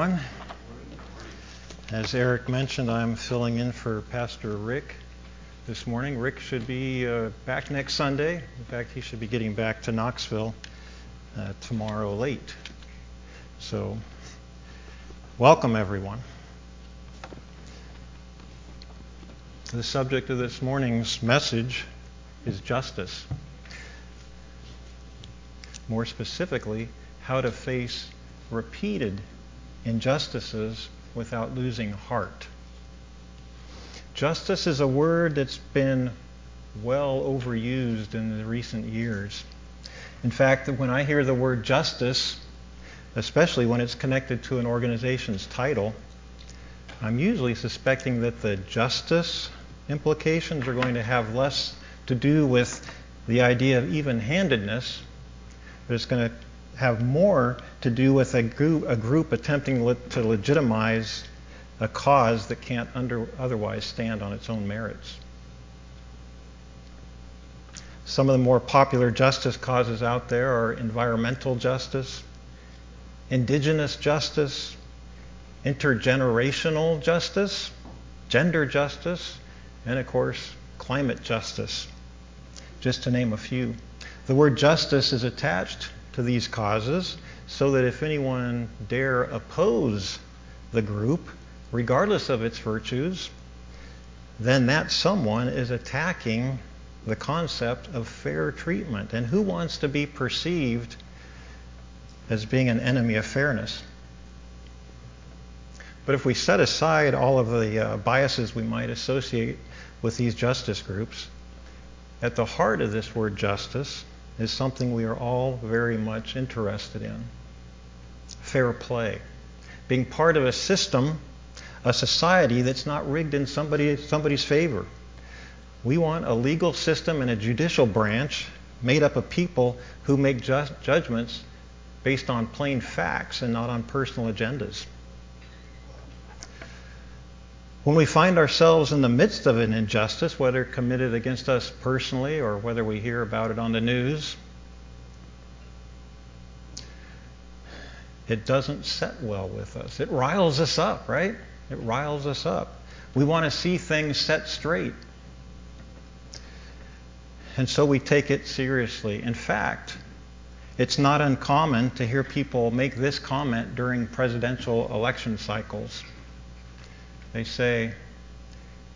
everyone. As Eric mentioned, I'm filling in for Pastor Rick this morning. Rick should be uh, back next Sunday. In fact, he should be getting back to Knoxville uh, tomorrow late. So, welcome everyone. The subject of this morning's message is justice. More specifically, how to face repeated injustices without losing heart. Justice is a word that's been well overused in the recent years. In fact, when I hear the word justice, especially when it's connected to an organization's title, I'm usually suspecting that the justice implications are going to have less to do with the idea of even handedness, but it's going to have more to do with a group, a group attempting le- to legitimize a cause that can't under, otherwise stand on its own merits. Some of the more popular justice causes out there are environmental justice, indigenous justice, intergenerational justice, gender justice, and of course, climate justice, just to name a few. The word justice is attached to these causes so that if anyone dare oppose the group, regardless of its virtues, then that someone is attacking the concept of fair treatment. And who wants to be perceived as being an enemy of fairness? But if we set aside all of the uh, biases we might associate with these justice groups, at the heart of this word justice is something we are all very much interested in fair play. Being part of a system, a society that's not rigged in somebody, somebody's favor. We want a legal system and a judicial branch made up of people who make judgments based on plain facts and not on personal agendas. When we find ourselves in the midst of an injustice, whether committed against us personally or whether we hear about it on the news, it doesn't set well with us. It riles us up, right? It riles us up. We want to see things set straight. And so we take it seriously. In fact, it's not uncommon to hear people make this comment during presidential election cycles. They say,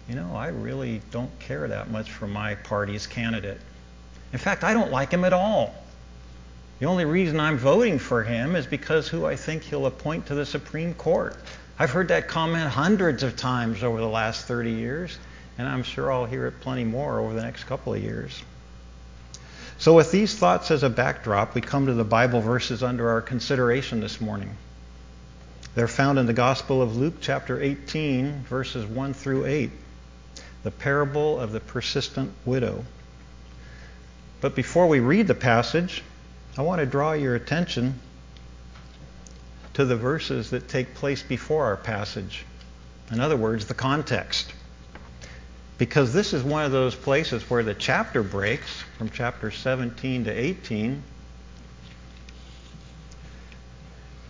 you know, I really don't care that much for my party's candidate. In fact, I don't like him at all. The only reason I'm voting for him is because who I think he'll appoint to the Supreme Court. I've heard that comment hundreds of times over the last 30 years, and I'm sure I'll hear it plenty more over the next couple of years. So, with these thoughts as a backdrop, we come to the Bible verses under our consideration this morning. They're found in the Gospel of Luke, chapter 18, verses 1 through 8, the parable of the persistent widow. But before we read the passage, I want to draw your attention to the verses that take place before our passage. In other words, the context. Because this is one of those places where the chapter breaks from chapter 17 to 18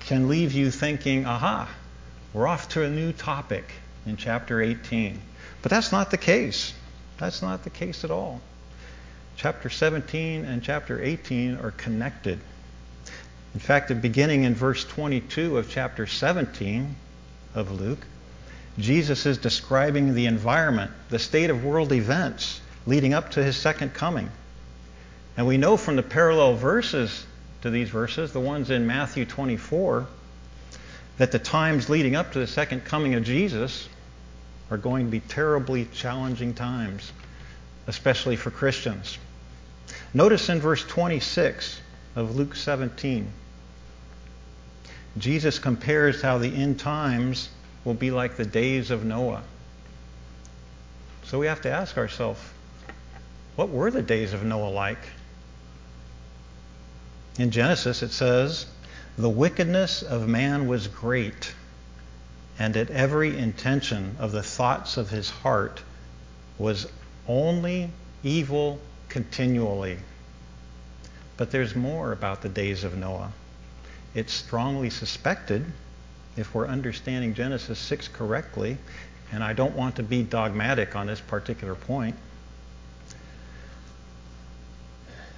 can leave you thinking, aha, we're off to a new topic in chapter 18. But that's not the case. That's not the case at all. Chapter 17 and chapter 18 are connected. In fact, beginning in verse 22 of chapter 17 of Luke, Jesus is describing the environment, the state of world events leading up to his second coming. And we know from the parallel verses to these verses, the ones in Matthew 24, that the times leading up to the second coming of Jesus are going to be terribly challenging times, especially for Christians. Notice in verse 26 of Luke 17, Jesus compares how the end times will be like the days of Noah. So we have to ask ourselves, what were the days of Noah like? In Genesis, it says, The wickedness of man was great, and that every intention of the thoughts of his heart was only evil continually. But there's more about the days of Noah. It's strongly suspected if we're understanding Genesis 6 correctly, and I don't want to be dogmatic on this particular point,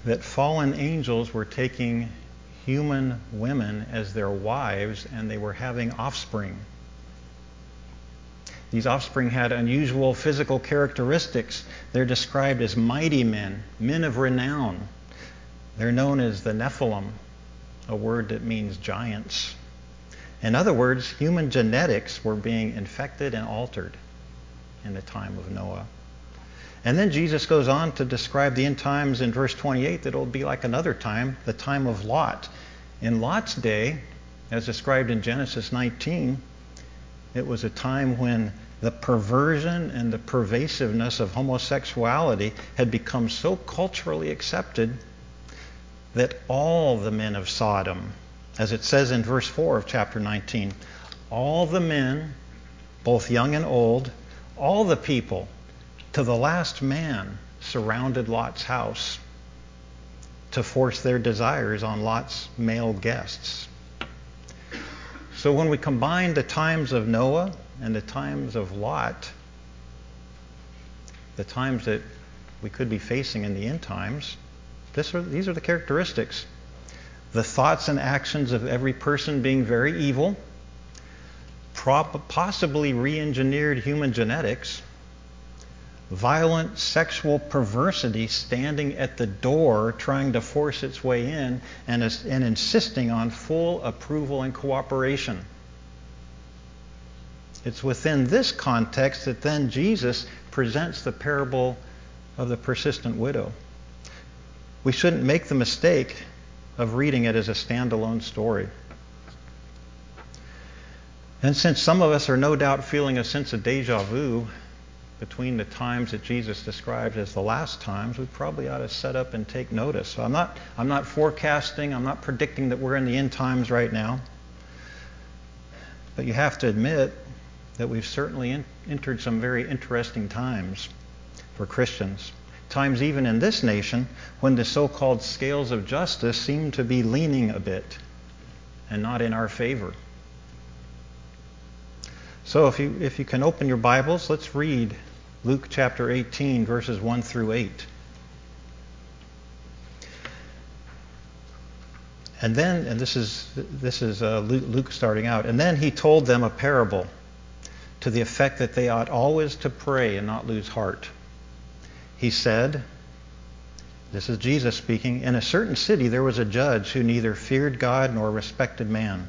that fallen angels were taking human women as their wives and they were having offspring. These offspring had unusual physical characteristics. They're described as mighty men, men of renown. They're known as the Nephilim, a word that means giants. In other words, human genetics were being infected and altered in the time of Noah. And then Jesus goes on to describe the end times in verse 28 that it'll be like another time, the time of Lot. In Lot's day, as described in Genesis 19, it was a time when the perversion and the pervasiveness of homosexuality had become so culturally accepted that all the men of Sodom, as it says in verse 4 of chapter 19, all the men, both young and old, all the people, to the last man, surrounded Lot's house to force their desires on Lot's male guests. So when we combine the times of Noah and the times of Lot, the times that we could be facing in the end times, are, these are the characteristics. The thoughts and actions of every person being very evil, possibly re engineered human genetics, violent sexual perversity standing at the door trying to force its way in and, and insisting on full approval and cooperation. It's within this context that then Jesus presents the parable of the persistent widow. We shouldn't make the mistake of reading it as a standalone story. And since some of us are no doubt feeling a sense of deja vu between the times that Jesus described as the last times, we probably ought to set up and take notice. So I'm not, I'm not forecasting, I'm not predicting that we're in the end times right now. But you have to admit that we've certainly in, entered some very interesting times for Christians. Times even in this nation when the so called scales of justice seem to be leaning a bit and not in our favor. So if you, if you can open your Bibles, let's read Luke chapter 18, verses 1 through 8. And then, and this is, this is uh, Luke starting out, and then he told them a parable to the effect that they ought always to pray and not lose heart. He said, This is Jesus speaking, in a certain city there was a judge who neither feared God nor respected man.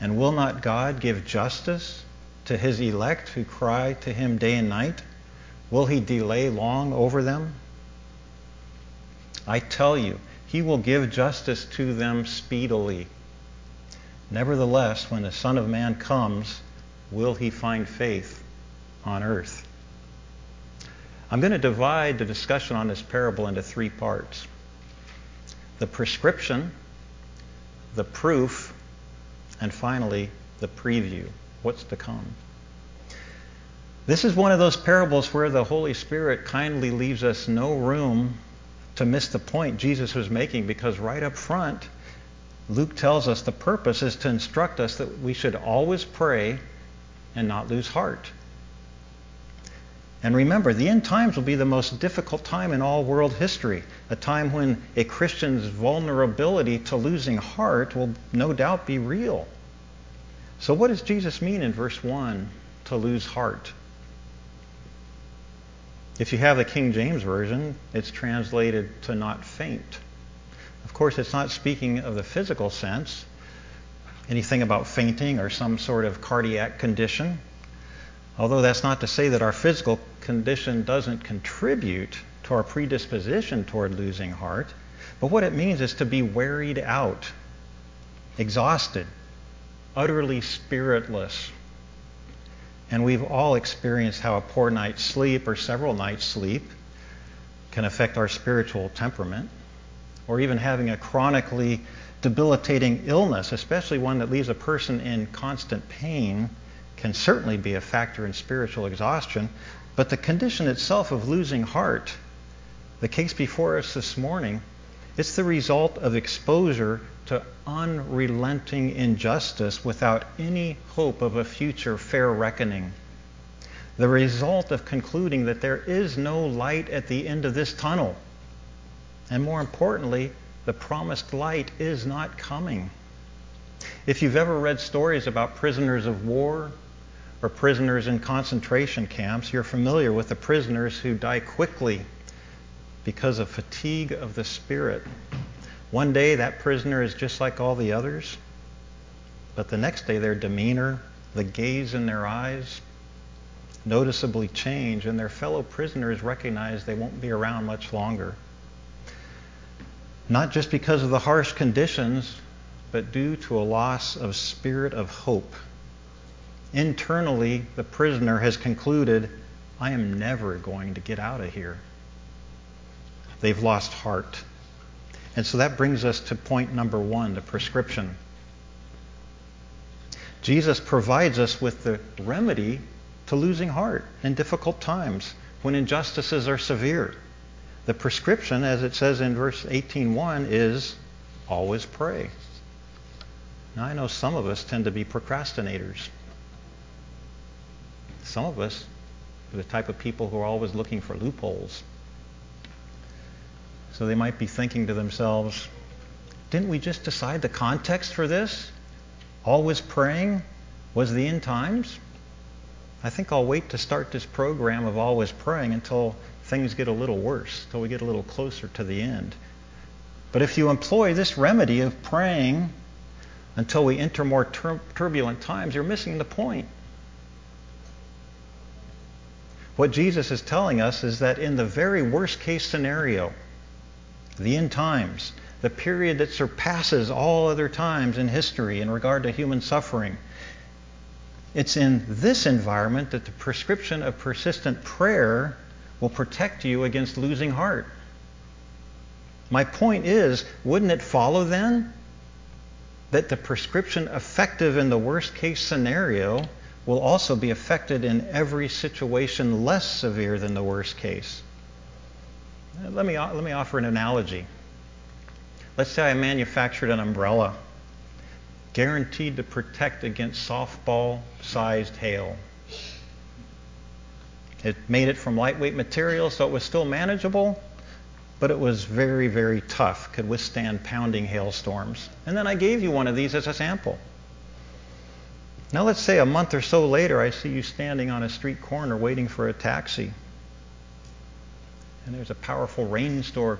And will not God give justice to his elect who cry to him day and night? Will he delay long over them? I tell you, he will give justice to them speedily. Nevertheless, when the Son of Man comes, will he find faith on earth? I'm going to divide the discussion on this parable into three parts the prescription, the proof, and finally, the preview what's to come. This is one of those parables where the Holy Spirit kindly leaves us no room to miss the point Jesus was making because right up front, Luke tells us the purpose is to instruct us that we should always pray and not lose heart. And remember, the end times will be the most difficult time in all world history, a time when a Christian's vulnerability to losing heart will no doubt be real. So, what does Jesus mean in verse 1 to lose heart? If you have the King James Version, it's translated to not faint. Of course, it's not speaking of the physical sense, anything about fainting or some sort of cardiac condition. Although that's not to say that our physical condition doesn't contribute to our predisposition toward losing heart, but what it means is to be wearied out, exhausted, utterly spiritless. And we've all experienced how a poor night's sleep or several nights' sleep can affect our spiritual temperament, or even having a chronically debilitating illness, especially one that leaves a person in constant pain, can certainly be a factor in spiritual exhaustion. But the condition itself of losing heart, the case before us this morning, it's the result of exposure to unrelenting injustice without any hope of a future fair reckoning. The result of concluding that there is no light at the end of this tunnel. And more importantly, the promised light is not coming. If you've ever read stories about prisoners of war or prisoners in concentration camps, you're familiar with the prisoners who die quickly because of fatigue of the spirit. One day that prisoner is just like all the others, but the next day their demeanor, the gaze in their eyes, noticeably change, and their fellow prisoners recognize they won't be around much longer not just because of the harsh conditions, but due to a loss of spirit of hope. Internally, the prisoner has concluded, I am never going to get out of here. They've lost heart. And so that brings us to point number one the prescription. Jesus provides us with the remedy to losing heart in difficult times when injustices are severe. The prescription, as it says in verse 18.1, is always pray. Now, I know some of us tend to be procrastinators. Some of us are the type of people who are always looking for loopholes. So they might be thinking to themselves, didn't we just decide the context for this? Always praying was the end times? I think I'll wait to start this program of always praying until things get a little worse, till we get a little closer to the end. But if you employ this remedy of praying until we enter more tur- turbulent times, you're missing the point. What Jesus is telling us is that in the very worst case scenario, the end times, the period that surpasses all other times in history in regard to human suffering, it's in this environment that the prescription of persistent prayer will protect you against losing heart. My point is, wouldn't it follow then that the prescription effective in the worst case scenario will also be affected in every situation less severe than the worst case? Let me, let me offer an analogy. Let's say I manufactured an umbrella guaranteed to protect against softball sized hail. It made it from lightweight material, so it was still manageable, but it was very, very tough, could withstand pounding hailstorms. And then I gave you one of these as a sample. Now, let's say a month or so later, I see you standing on a street corner waiting for a taxi. And there's a powerful rainstorm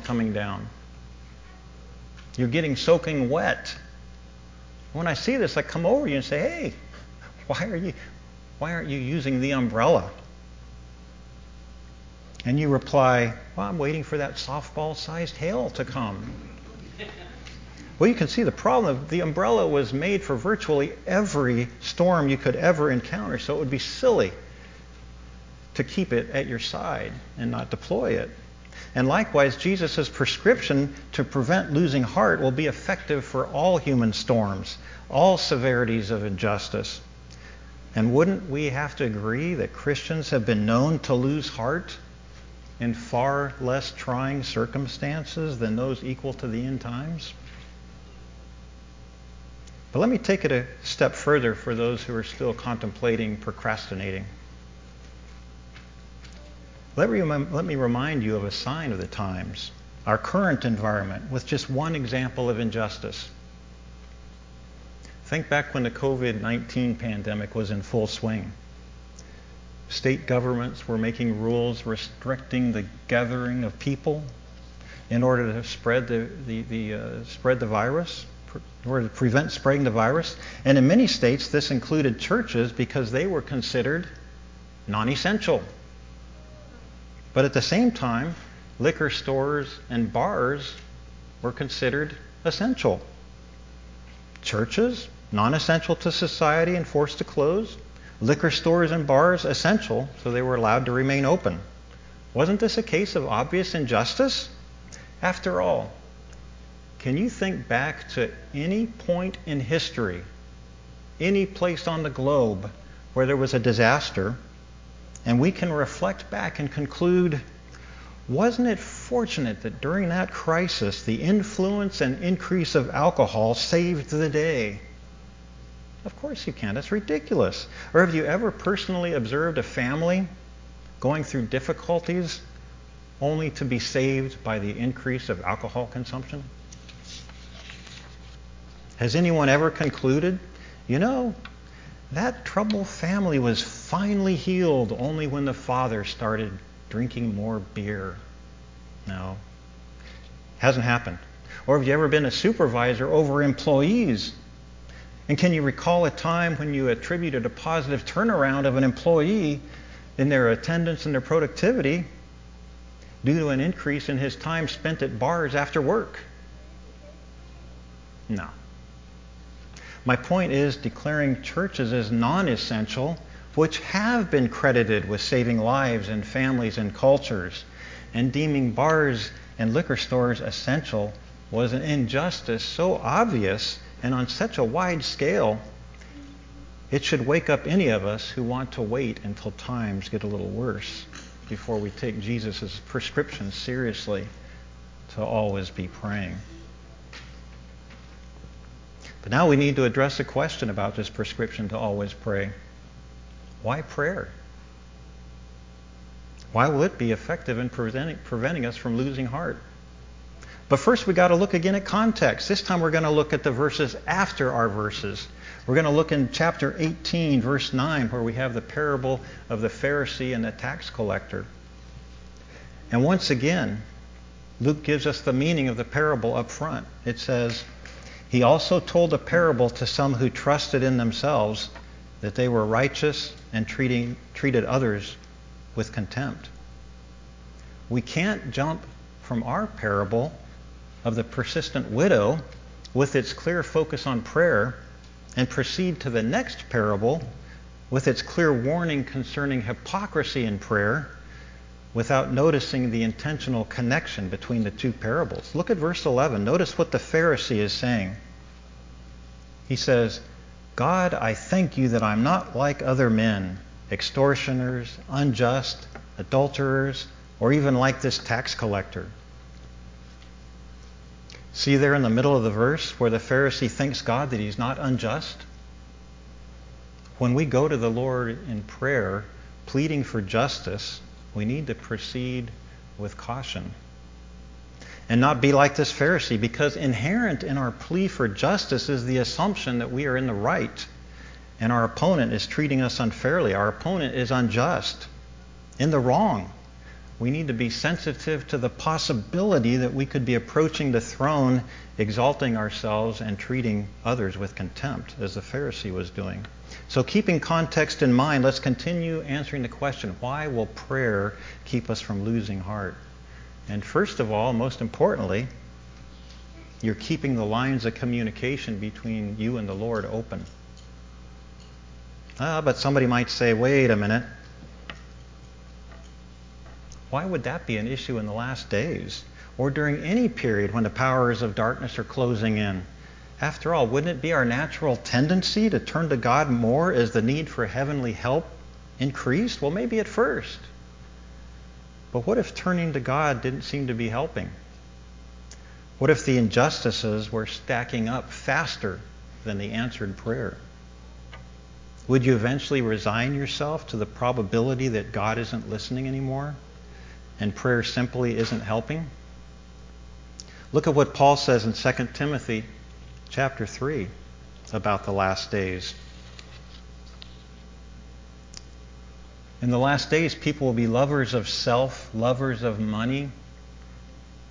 coming down. You're getting soaking wet. When I see this, I come over you and say, hey, why, are you, why aren't you using the umbrella? And you reply, Well, I'm waiting for that softball sized hail to come. Well, you can see the problem. The umbrella was made for virtually every storm you could ever encounter, so it would be silly to keep it at your side and not deploy it. And likewise, Jesus' prescription to prevent losing heart will be effective for all human storms, all severities of injustice. And wouldn't we have to agree that Christians have been known to lose heart in far less trying circumstances than those equal to the end times? But let me take it a step further for those who are still contemplating procrastinating. Let me, let me remind you of a sign of the times, our current environment, with just one example of injustice. Think back when the COVID 19 pandemic was in full swing. State governments were making rules restricting the gathering of people in order to spread the, the, the uh, spread the virus, order to prevent spreading the virus. And in many states, this included churches because they were considered non-essential. But at the same time, liquor stores and bars were considered essential. Churches non essential to society and forced to close. Liquor stores and bars essential, so they were allowed to remain open. Wasn't this a case of obvious injustice? After all, can you think back to any point in history, any place on the globe where there was a disaster, and we can reflect back and conclude wasn't it fortunate that during that crisis, the influence and increase of alcohol saved the day? Of course you can. That's ridiculous. Or have you ever personally observed a family going through difficulties only to be saved by the increase of alcohol consumption? Has anyone ever concluded, you know, that troubled family was finally healed only when the father started drinking more beer? No. Hasn't happened. Or have you ever been a supervisor over employees? And can you recall a time when you attributed a positive turnaround of an employee in their attendance and their productivity due to an increase in his time spent at bars after work? No. My point is declaring churches as non essential, which have been credited with saving lives and families and cultures, and deeming bars and liquor stores essential was an injustice so obvious and on such a wide scale it should wake up any of us who want to wait until times get a little worse before we take Jesus' prescription seriously to always be praying. But now we need to address a question about this prescription to always pray. Why prayer? Why will it be effective in preventing, preventing us from losing heart? But first, we've got to look again at context. This time, we're going to look at the verses after our verses. We're going to look in chapter 18, verse 9, where we have the parable of the Pharisee and the tax collector. And once again, Luke gives us the meaning of the parable up front. It says, He also told a parable to some who trusted in themselves that they were righteous and treating, treated others with contempt. We can't jump from our parable of the persistent widow with its clear focus on prayer and proceed to the next parable with its clear warning concerning hypocrisy in prayer without noticing the intentional connection between the two parables. Look at verse 11. Notice what the Pharisee is saying. He says, God, I thank you that I'm not like other men, extortioners, unjust, adulterers, or even like this tax collector. See there in the middle of the verse where the Pharisee thanks God that he's not unjust? When we go to the Lord in prayer, pleading for justice, we need to proceed with caution. And not be like this Pharisee, because inherent in our plea for justice is the assumption that we are in the right and our opponent is treating us unfairly. Our opponent is unjust, in the wrong we need to be sensitive to the possibility that we could be approaching the throne, exalting ourselves and treating others with contempt, as the Pharisee was doing. So, keeping context in mind, let's continue answering the question why will prayer keep us from losing heart? And first of all, most importantly, you're keeping the lines of communication between you and the Lord open. Ah, but somebody might say, wait a minute. Why would that be an issue in the last days or during any period when the powers of darkness are closing in? After all, wouldn't it be our natural tendency to turn to God more as the need for heavenly help increased? Well, maybe at first. But what if turning to God didn't seem to be helping? What if the injustices were stacking up faster than the answered prayer? Would you eventually resign yourself to the probability that God isn't listening anymore? And prayer simply isn't helping? Look at what Paul says in 2 Timothy chapter 3 about the last days. In the last days, people will be lovers of self, lovers of money,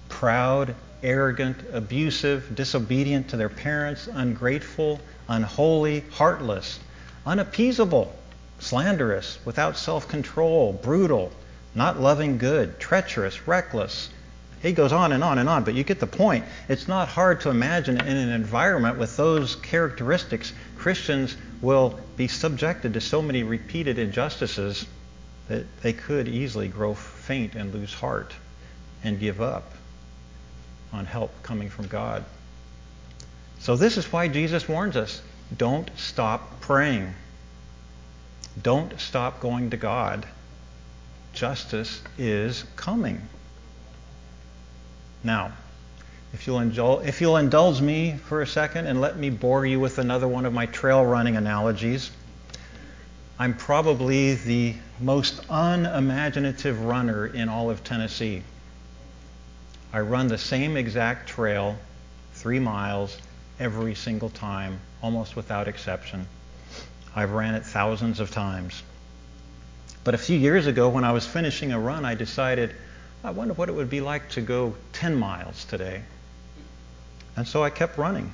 proud, arrogant, abusive, disobedient to their parents, ungrateful, unholy, heartless, unappeasable, slanderous, without self control, brutal not loving good, treacherous, reckless, he goes on and on and on, but you get the point. It's not hard to imagine in an environment with those characteristics, Christians will be subjected to so many repeated injustices that they could easily grow faint and lose heart and give up on help coming from God. So, this is why Jesus warns us don't stop praying. Don't stop going to God. Justice is coming. Now, if you'll, indul- if you'll indulge me for a second and let me bore you with another one of my trail running analogies, I'm probably the most unimaginative runner in all of Tennessee. I run the same exact trail, three miles, every single time, almost without exception. I've ran it thousands of times. But a few years ago, when I was finishing a run, I decided, I wonder what it would be like to go 10 miles today. And so I kept running.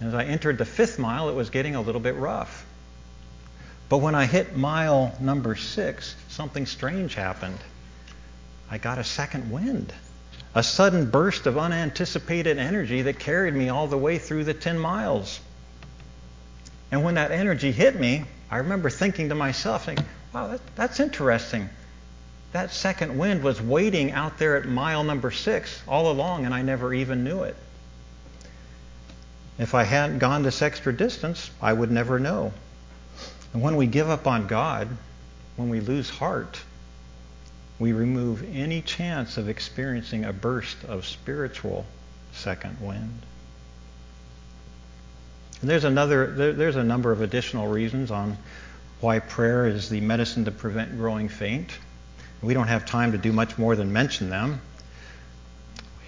And as I entered the fifth mile, it was getting a little bit rough. But when I hit mile number six, something strange happened. I got a second wind, a sudden burst of unanticipated energy that carried me all the way through the 10 miles. And when that energy hit me, I remember thinking to myself, wow, that, that's interesting. That second wind was waiting out there at mile number six all along, and I never even knew it. If I hadn't gone this extra distance, I would never know. And when we give up on God, when we lose heart, we remove any chance of experiencing a burst of spiritual second wind. And there's another there, there's a number of additional reasons on why prayer is the medicine to prevent growing faint. We don't have time to do much more than mention them.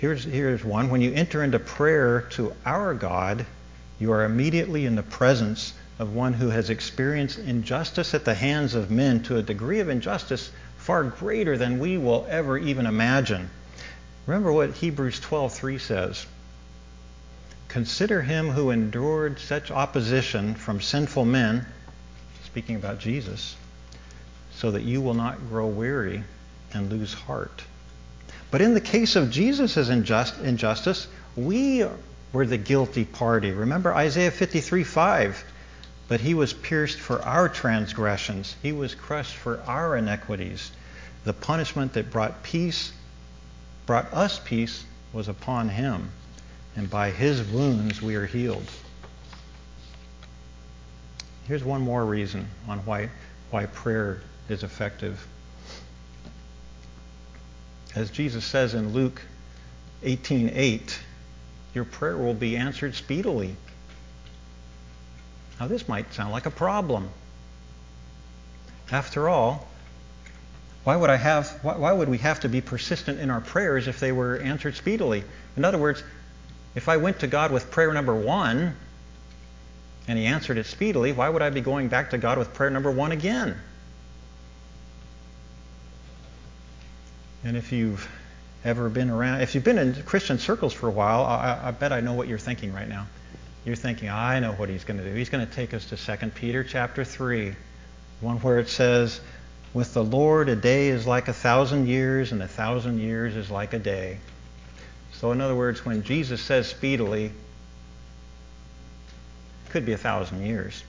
Here's, here's one. When you enter into prayer to our God, you are immediately in the presence of one who has experienced injustice at the hands of men to a degree of injustice far greater than we will ever even imagine. Remember what Hebrews 12:3 says. Consider him who endured such opposition from sinful men, speaking about Jesus, so that you will not grow weary and lose heart. But in the case of Jesus' injust, injustice, we were the guilty party. Remember Isaiah 53 5. But he was pierced for our transgressions, he was crushed for our iniquities. The punishment that brought peace, brought us peace, was upon him, and by his wounds we are healed. Here's one more reason on why, why prayer is effective. As Jesus says in Luke 18:8, your prayer will be answered speedily. Now, this might sound like a problem. After all, why would I have why, why, would we have to be persistent in our prayers if they were answered speedily? In other words, if I went to God with prayer number 1 and he answered it speedily, why would I be going back to God with prayer number 1 again? And if you've ever been around, if you've been in Christian circles for a while, I, I bet I know what you're thinking right now. You're thinking, I know what he's going to do. He's going to take us to 2 Peter chapter 3, one where it says, With the Lord, a day is like a thousand years, and a thousand years is like a day. So, in other words, when Jesus says speedily, could be a thousand years.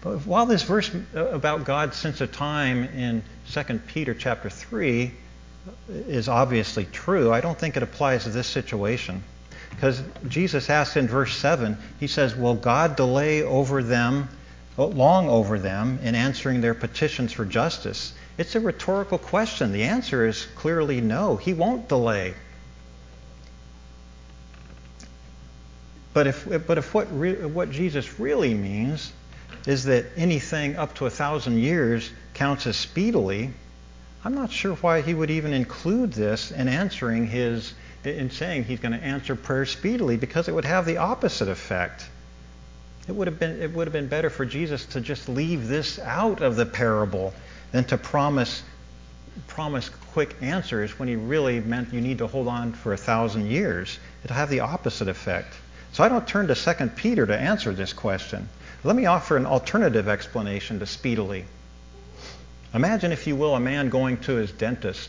But while this verse about God's sense of time in 2 Peter chapter 3 is obviously true, I don't think it applies to this situation. Because Jesus asks in verse 7, he says, Will God delay over them, long over them, in answering their petitions for justice? It's a rhetorical question. The answer is clearly no. He won't delay. But if, but if what, re, what Jesus really means is that anything up to a thousand years counts as speedily, I'm not sure why he would even include this in answering his, in saying he's going to answer prayer speedily, because it would have the opposite effect. It would have been, it would have been better for Jesus to just leave this out of the parable than to promise, promise quick answers when he really meant you need to hold on for a thousand years. It'll have the opposite effect. So I don't turn to 2 Peter to answer this question. Let me offer an alternative explanation to speedily. Imagine, if you will, a man going to his dentist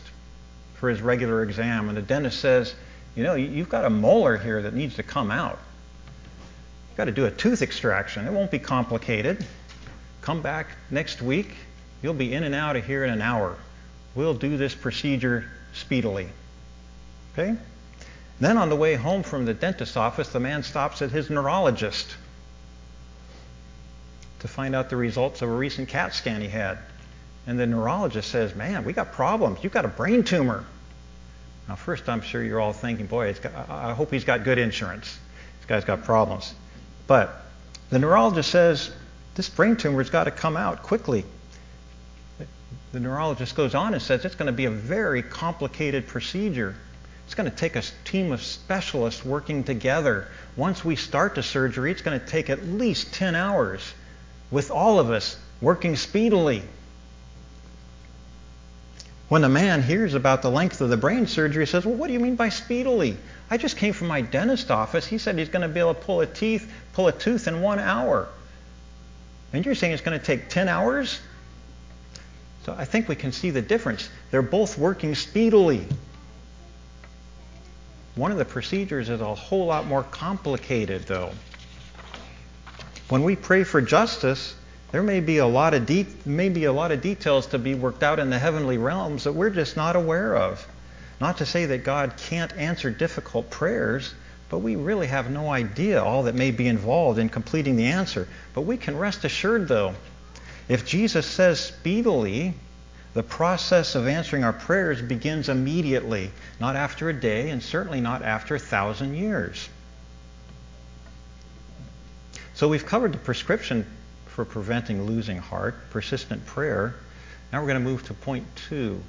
for his regular exam, and the dentist says, You know, you've got a molar here that needs to come out. You've got to do a tooth extraction. It won't be complicated. Come back next week. You'll be in and out of here in an hour. We'll do this procedure speedily. Okay? Then on the way home from the dentist's office, the man stops at his neurologist to find out the results of a recent CAT scan he had. And the neurologist says, Man, we got problems. You've got a brain tumor. Now, first, I'm sure you're all thinking, Boy, got, I hope he's got good insurance. This guy's got problems. But the neurologist says, This brain tumor's got to come out quickly. The neurologist goes on and says, It's going to be a very complicated procedure. It's going to take a team of specialists working together. Once we start the surgery, it's going to take at least 10 hours with all of us working speedily. When the man hears about the length of the brain surgery, he says, Well, what do you mean by speedily? I just came from my dentist office. He said he's going to be able to pull a teeth, pull a tooth in one hour. And you're saying it's going to take 10 hours? So I think we can see the difference. They're both working speedily. One of the procedures is a whole lot more complicated, though. When we pray for justice, there may be a lot of de- may be a lot of details to be worked out in the heavenly realms that we're just not aware of. Not to say that God can't answer difficult prayers, but we really have no idea all that may be involved in completing the answer. But we can rest assured, though, if Jesus says speedily, the process of answering our prayers begins immediately, not after a day, and certainly not after a thousand years. So we've covered the prescription for preventing losing heart, persistent prayer. Now we're going to move to point two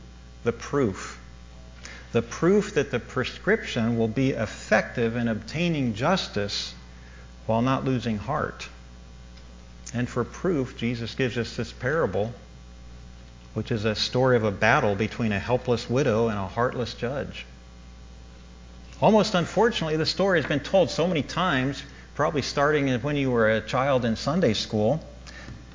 the proof. The proof that the prescription will be effective in obtaining justice while not losing heart. And for proof, Jesus gives us this parable, which is a story of a battle between a helpless widow and a heartless judge. Almost unfortunately, the story has been told so many times probably starting when you were a child in Sunday school,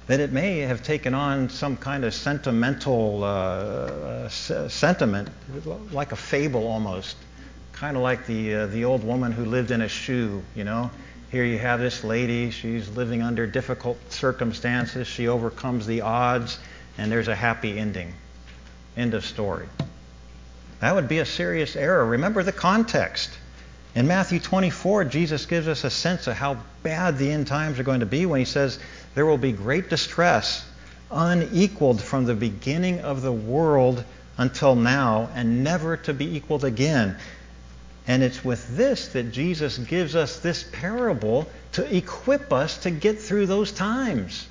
that it may have taken on some kind of sentimental uh, sentiment, like a fable almost, kind of like the uh, the old woman who lived in a shoe. You know, here you have this lady; she's living under difficult circumstances. She overcomes the odds, and there's a happy ending. End of story. That would be a serious error. Remember the context. In Matthew 24, Jesus gives us a sense of how bad the end times are going to be when he says, There will be great distress, unequaled from the beginning of the world until now, and never to be equaled again. And it's with this that Jesus gives us this parable to equip us to get through those times.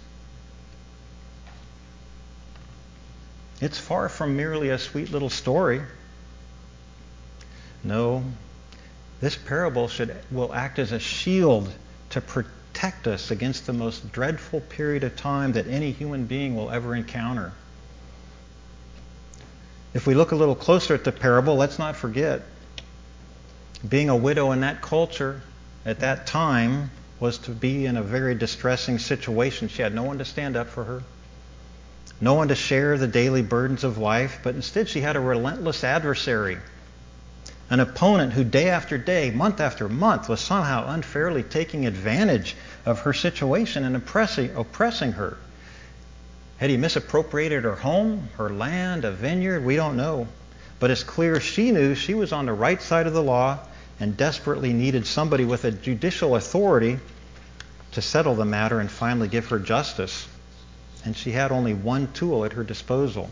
It's far from merely a sweet little story. No, this parable should, will act as a shield to protect us against the most dreadful period of time that any human being will ever encounter. If we look a little closer at the parable, let's not forget being a widow in that culture at that time was to be in a very distressing situation. She had no one to stand up for her, no one to share the daily burdens of life, but instead she had a relentless adversary an opponent who day after day, month after month, was somehow unfairly taking advantage of her situation and oppressing, oppressing her. Had he misappropriated her home, her land, a vineyard? We don't know. But it's clear she knew she was on the right side of the law and desperately needed somebody with a judicial authority to settle the matter and finally give her justice. And she had only one tool at her disposal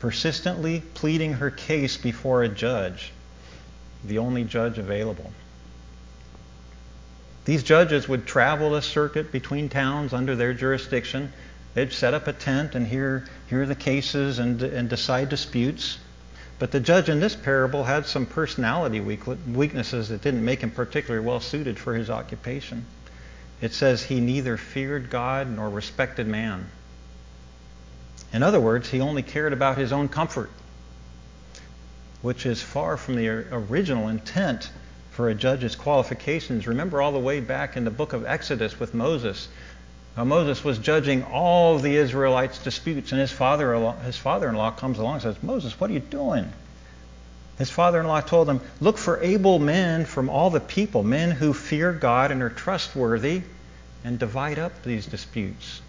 persistently pleading her case before a judge the only judge available. These judges would travel a circuit between towns under their jurisdiction. They'd set up a tent and hear, hear the cases and, and decide disputes. But the judge in this parable had some personality weaknesses that didn't make him particularly well suited for his occupation. It says he neither feared God nor respected man. In other words, he only cared about his own comfort which is far from the original intent for a judge's qualifications. Remember all the way back in the book of Exodus with Moses. Now, Moses was judging all the Israelites' disputes, and his father his father-in-law comes along and says, "Moses, what are you doing? His father in law told him, Look for able men from all the people, men who fear God and are trustworthy, and divide up these disputes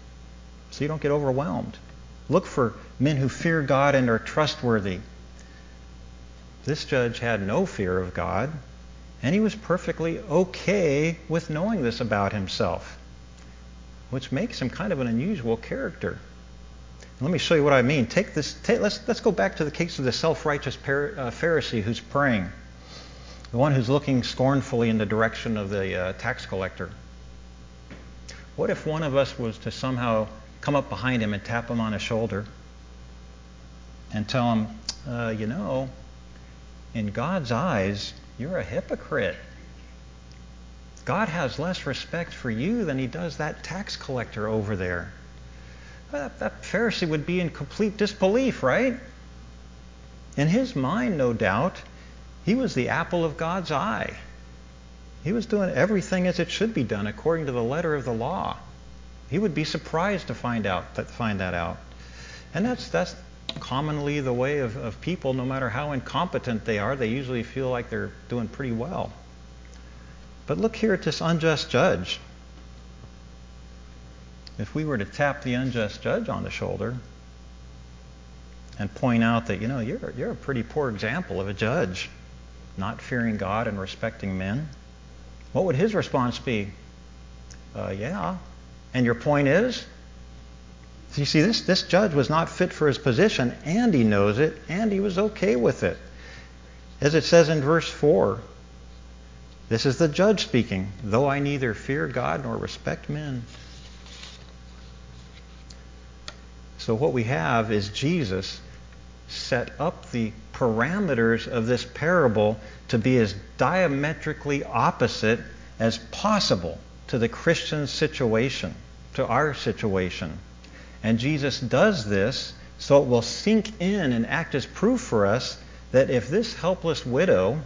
so you don't get overwhelmed. Look for men who fear God and are trustworthy. This judge had no fear of God, and he was perfectly okay with knowing this about himself, which makes him kind of an unusual character. Let me show you what I mean. Take this. Take, let's let's go back to the case of the self-righteous uh, Pharisee who's praying, the one who's looking scornfully in the direction of the uh, tax collector. What if one of us was to somehow come up behind him and tap him on his shoulder and tell him, uh, you know, in God's eyes, you're a hypocrite. God has less respect for you than he does that tax collector over there. That, that Pharisee would be in complete disbelief, right? In his mind, no doubt, he was the apple of God's eye. He was doing everything as it should be done according to the letter of the law. He would be surprised to find out that find that out. And that's that's commonly the way of, of people, no matter how incompetent they are, they usually feel like they're doing pretty well. But look here at this unjust judge. If we were to tap the unjust judge on the shoulder and point out that, you know, you're, you're a pretty poor example of a judge, not fearing God and respecting men, what would his response be? Uh, yeah. And your point is? You see, this, this judge was not fit for his position, and he knows it, and he was okay with it. As it says in verse 4, this is the judge speaking, though I neither fear God nor respect men. So what we have is Jesus set up the parameters of this parable to be as diametrically opposite as possible to the Christian situation, to our situation. And Jesus does this so it will sink in and act as proof for us that if this helpless widow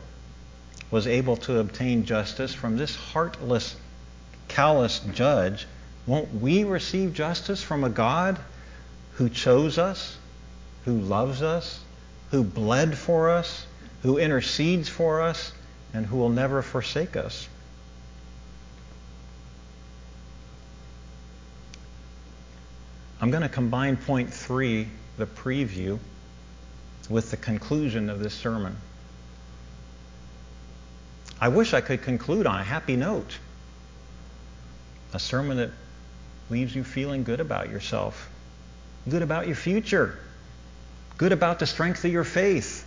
was able to obtain justice from this heartless, callous judge, won't we receive justice from a God who chose us, who loves us, who bled for us, who intercedes for us, and who will never forsake us. I'm going to combine point three, the preview, with the conclusion of this sermon. I wish I could conclude on a happy note. A sermon that leaves you feeling good about yourself good about your future, good about the strength of your faith.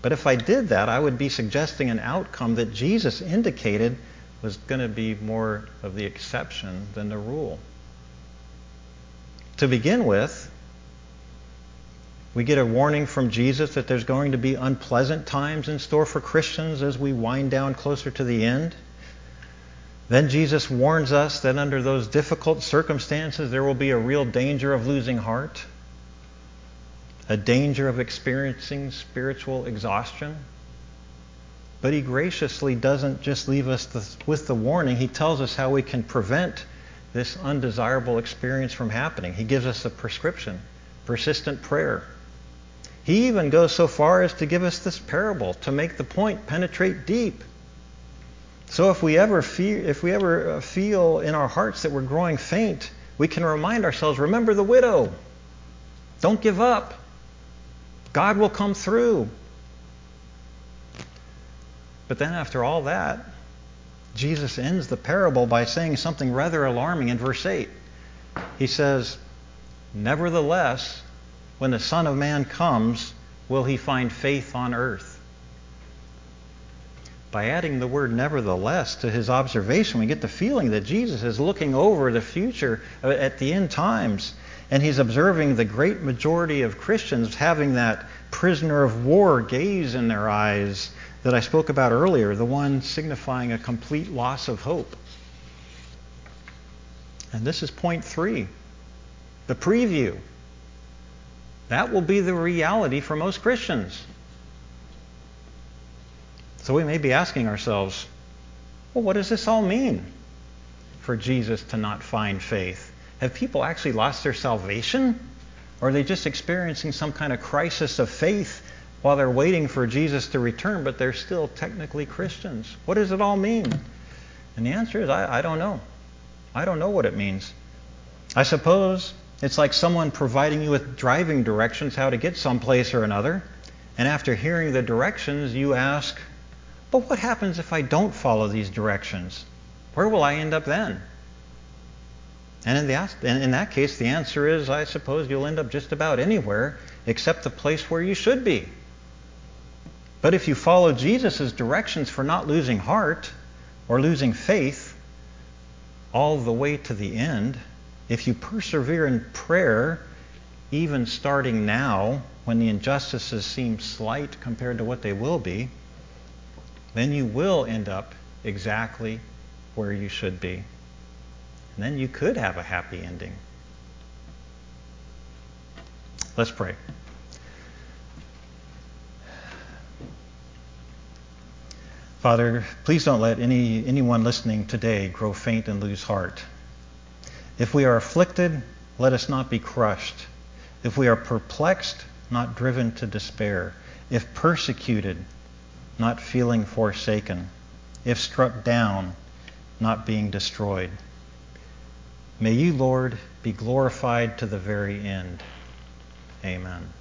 But if I did that, I would be suggesting an outcome that Jesus indicated was going to be more of the exception than the rule. To begin with, we get a warning from Jesus that there's going to be unpleasant times in store for Christians as we wind down closer to the end. Then Jesus warns us that under those difficult circumstances, there will be a real danger of losing heart, a danger of experiencing spiritual exhaustion. But he graciously doesn't just leave us with the warning, he tells us how we can prevent this undesirable experience from happening. He gives us a prescription persistent prayer. He even goes so far as to give us this parable to make the point penetrate deep. So if we ever feel, if we ever uh, feel in our hearts that we're growing faint, we can remind ourselves, remember the widow. Don't give up. God will come through. But then after all that, Jesus ends the parable by saying something rather alarming in verse 8. He says, Nevertheless, when the Son of Man comes, will he find faith on earth? by adding the word nevertheless to his observation, we get the feeling that Jesus is looking over the future uh, at the end times. And he's observing the great majority of Christians having that prisoner of war gaze in their eyes that I spoke about earlier, the one signifying a complete loss of hope. And this is point three the preview. That will be the reality for most Christians. So we may be asking ourselves, well, what does this all mean for Jesus to not find faith? Have people actually lost their salvation? Or are they just experiencing some kind of crisis of faith while they're waiting for Jesus to return, but they're still technically Christians. What does it all mean? And the answer is I, I don't know. I don't know what it means. I suppose it's like someone providing you with driving directions how to get someplace or another. And after hearing the directions, you ask, but what happens if I don't follow these directions? Where will I end up then? And in, the, in that case, the answer is I suppose you'll end up just about anywhere except the place where you should be. But if you follow Jesus' directions for not losing heart or losing faith all the way to the end, if you persevere in prayer, even starting now, when the injustices seem slight compared to what they will be, then you will end up exactly where you should be. And then you could have a happy ending. Let's pray. Father, please don't let any, anyone listening today grow faint and lose heart. If we are afflicted, let us not be crushed. If we are perplexed, not driven to despair. If persecuted, not feeling forsaken. If struck down, not being destroyed. May you, Lord, be glorified to the very end. Amen.